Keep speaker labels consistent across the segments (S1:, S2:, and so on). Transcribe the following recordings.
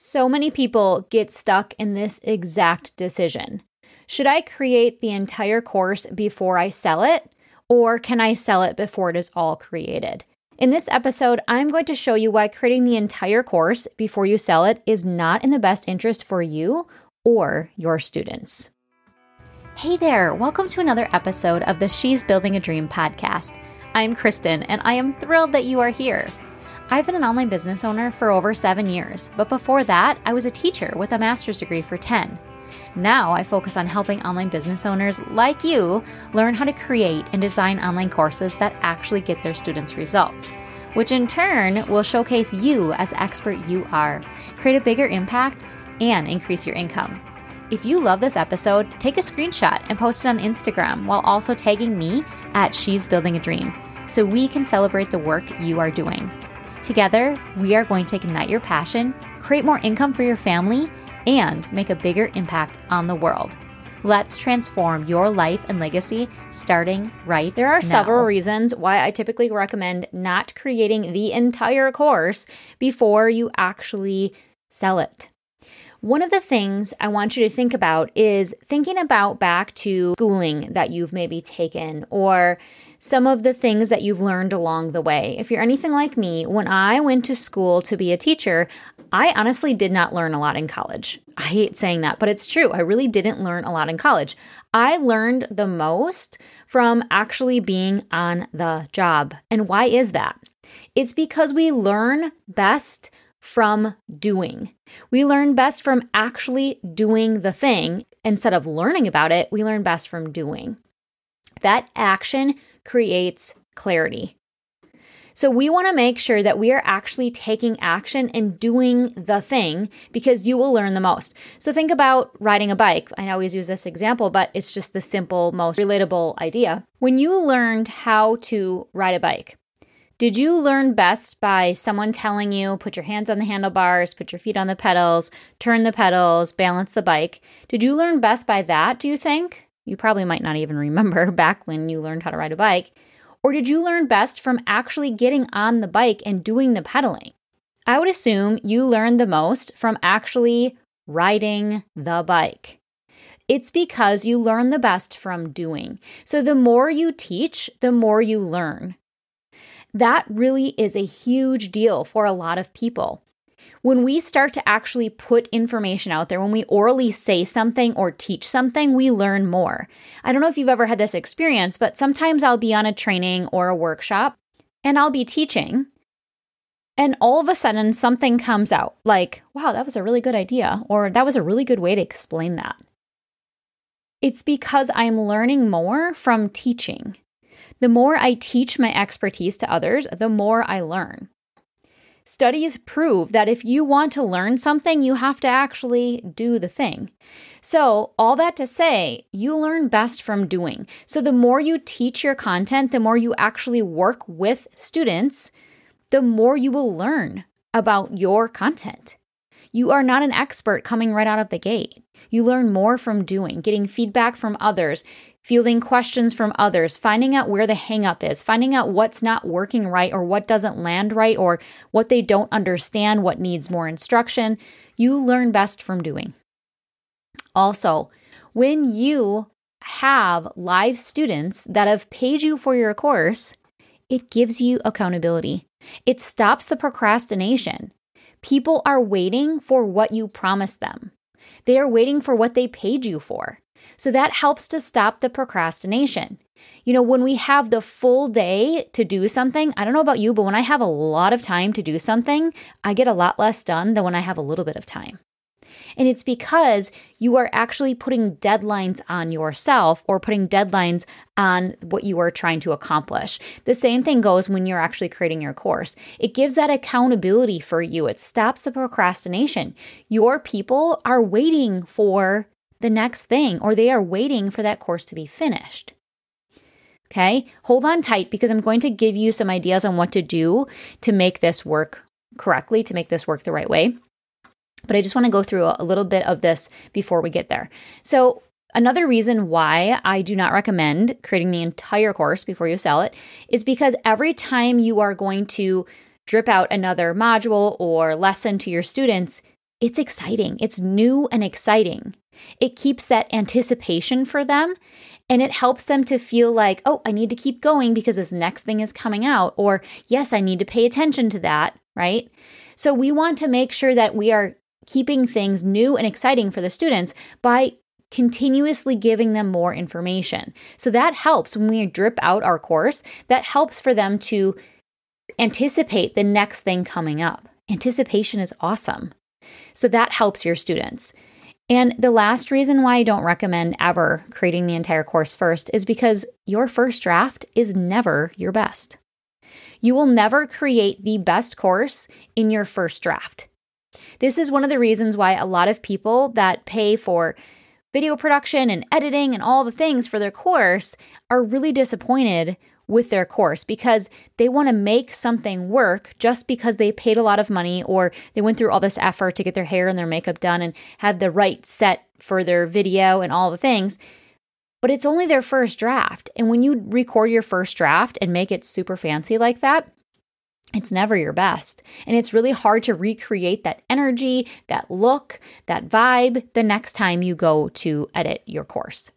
S1: So many people get stuck in this exact decision. Should I create the entire course before I sell it, or can I sell it before it is all created? In this episode, I'm going to show you why creating the entire course before you sell it is not in the best interest for you or your students. Hey there, welcome to another episode of the She's Building a Dream podcast. I'm Kristin, and I am thrilled that you are here. I've been an online business owner for over seven years, but before that, I was a teacher with a master's degree for 10. Now I focus on helping online business owners like you learn how to create and design online courses that actually get their students results, which in turn will showcase you as the expert you are, create a bigger impact, and increase your income. If you love this episode, take a screenshot and post it on Instagram while also tagging me at She's Building a Dream so we can celebrate the work you are doing. Together, we are going to ignite your passion, create more income for your family, and make a bigger impact on the world. Let's transform your life and legacy starting right now. There are
S2: now. several reasons why I typically recommend not creating the entire course before you actually sell it. One of the things I want you to think about is thinking about back to schooling that you've maybe taken or some of the things that you've learned along the way. If you're anything like me, when I went to school to be a teacher, I honestly did not learn a lot in college. I hate saying that, but it's true. I really didn't learn a lot in college. I learned the most from actually being on the job. And why is that? It's because we learn best from doing. We learn best from actually doing the thing. Instead of learning about it, we learn best from doing. That action creates clarity. So we want to make sure that we are actually taking action and doing the thing because you will learn the most. So think about riding a bike. I always use this example, but it's just the simple, most relatable idea. When you learned how to ride a bike, did you learn best by someone telling you, put your hands on the handlebars, put your feet on the pedals, turn the pedals, balance the bike? Did you learn best by that, do you think? You probably might not even remember back when you learned how to ride a bike. Or did you learn best from actually getting on the bike and doing the pedaling? I would assume you learned the most from actually riding the bike. It's because you learn the best from doing. So the more you teach, the more you learn. That really is a huge deal for a lot of people. When we start to actually put information out there, when we orally say something or teach something, we learn more. I don't know if you've ever had this experience, but sometimes I'll be on a training or a workshop and I'll be teaching, and all of a sudden something comes out like, wow, that was a really good idea, or that was a really good way to explain that. It's because I'm learning more from teaching. The more I teach my expertise to others, the more I learn. Studies prove that if you want to learn something, you have to actually do the thing. So, all that to say, you learn best from doing. So, the more you teach your content, the more you actually work with students, the more you will learn about your content. You are not an expert coming right out of the gate. You learn more from doing, getting feedback from others, fielding questions from others, finding out where the hangup is, finding out what's not working right or what doesn't land right or what they don't understand, what needs more instruction. You learn best from doing. Also, when you have live students that have paid you for your course, it gives you accountability. It stops the procrastination. People are waiting for what you promised them. They are waiting for what they paid you for. So that helps to stop the procrastination. You know, when we have the full day to do something, I don't know about you, but when I have a lot of time to do something, I get a lot less done than when I have a little bit of time. And it's because you are actually putting deadlines on yourself or putting deadlines on what you are trying to accomplish. The same thing goes when you're actually creating your course. It gives that accountability for you, it stops the procrastination. Your people are waiting for the next thing or they are waiting for that course to be finished. Okay, hold on tight because I'm going to give you some ideas on what to do to make this work correctly, to make this work the right way. But I just want to go through a little bit of this before we get there. So, Another reason why I do not recommend creating the entire course before you sell it is because every time you are going to drip out another module or lesson to your students,
S1: it's exciting. It's new and exciting. It keeps that anticipation for them and it helps them to feel like, oh, I need to keep going because this next thing is coming out, or yes, I need to pay attention to that, right? So we want to make sure that we are keeping things new and exciting for the students by continuously giving them more information. So that helps when we drip out our course, that helps for them to anticipate the next thing coming up. Anticipation is awesome. So that helps your students. And the last reason why I don't recommend ever creating the entire course first is because your first draft is never your best. You will never create the best course in your first draft. This is one of the reasons why a lot of people that pay for video production and editing and all the things for their course are really disappointed with their course because they want to make something work just because they paid a lot of money or they went through all this effort to get their hair and their makeup done and have the right set for their video and all the things. But it's only their first draft. And when you record your first draft and make it super fancy like that, it's never your best. And it's really hard to recreate that energy, that look, that vibe the next time you go to edit your course.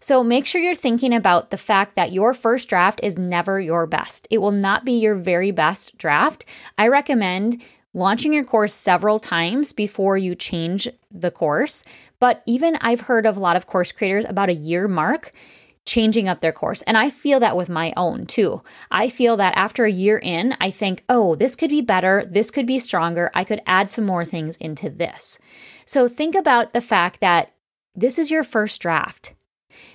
S1: So make sure you're thinking about the fact that your first draft is never your best. It will not be your very best draft. I recommend launching your course several times before you change the course. But even I've heard of a lot of course creators about a year mark changing up their course. And I feel that with my own too. I feel that after a year in, I think, oh, this could be better. This could be stronger. I could add some more things into this. So think about the fact that this is your first draft.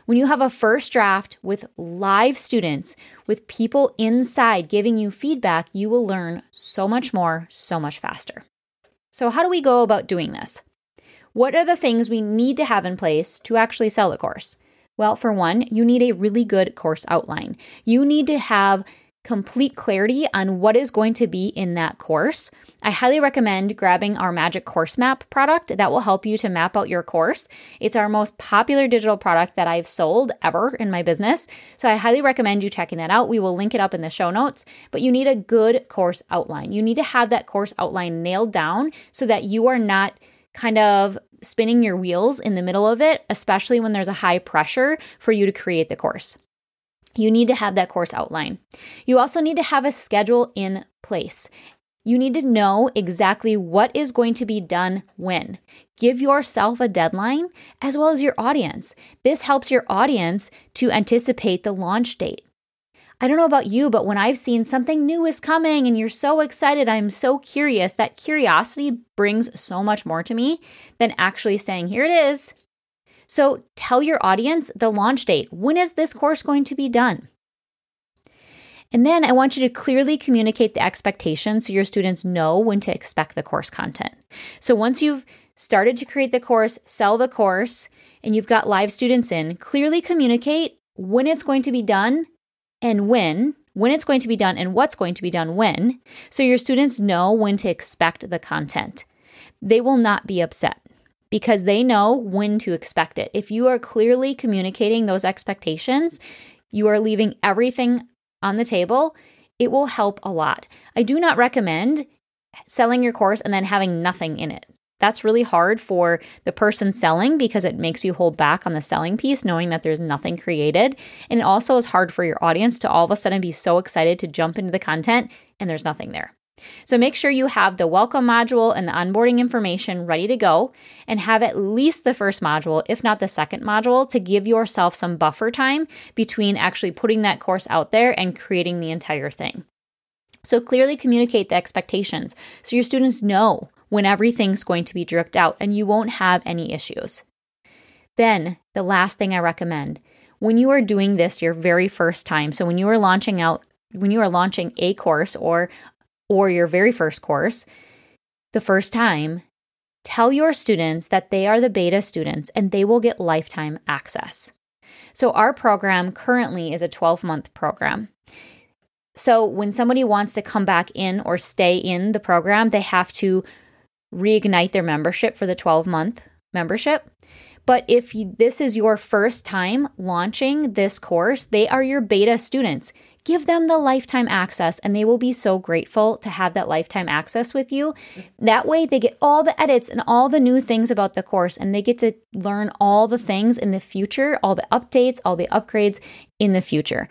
S1: When you have a first draft with live students, with people inside giving you feedback, you will learn so much more, so much faster. So, how do we go about doing this? What are the things we need to have in place to actually sell a course? Well, for one, you need a really good course outline. You need to have complete clarity on what is going to be in that course. I highly recommend grabbing our Magic Course Map product that will help you to map out your course. It's our most popular digital product that I've sold ever in my business. So I highly recommend you checking that out. We will link it up in the show notes, but you need a good course outline. You need to have that course outline nailed down so that you are not kind of spinning your wheels in the middle of it, especially when there's a high pressure for you to create the course. You need to have that course outline. You also need to have a schedule in place. You need to know exactly what is going to be done when. Give yourself a deadline as well as your audience. This helps your audience to anticipate the launch date. I don't know about you, but when I've seen something new is coming and you're so excited, I'm so curious, that curiosity brings so much more to me than actually saying, here it is. So tell your audience the launch date. When is this course going to be done? And then I want you to clearly communicate the expectations so your students know when to expect the course content. So once you've started to create the course, sell the course, and you've got live students in, clearly communicate when it's going to be done and when, when it's going to be done and what's going to be done when, so your students know when to expect the content. They will not be upset because they know when to expect it. If you are clearly communicating those expectations, you are leaving everything on the table, it will help a lot. I do not recommend selling your course and then having nothing in it. That's really hard for the person selling because it makes you hold back on the selling piece, knowing that there's nothing created. And it also is hard for your audience to all of a sudden be so excited to jump into the content and there's nothing there. So make sure you have the welcome module and the onboarding information ready to go and have at least the first module, if not the second module, to give yourself some buffer time between actually putting that course out there and creating the entire thing. So clearly communicate the expectations so your students know when everything's going to be dripped out and you won't have any issues. Then, the last thing I recommend when you are doing this your very first time, so when you are launching out, when you are launching a course or or your very first course, the first time, tell your students that they are the beta students and they will get lifetime access. So, our program currently is a 12 month program. So, when somebody wants to come back in or stay in the program, they have to reignite their membership for the 12 month membership. But if you, this is your first time launching this course, they are your beta students. give them the lifetime access and they will be so grateful to have that lifetime access with you. That way, they get all the edits and all the new things about the course and they get to learn all the things in the future, all the updates, all the upgrades in the future.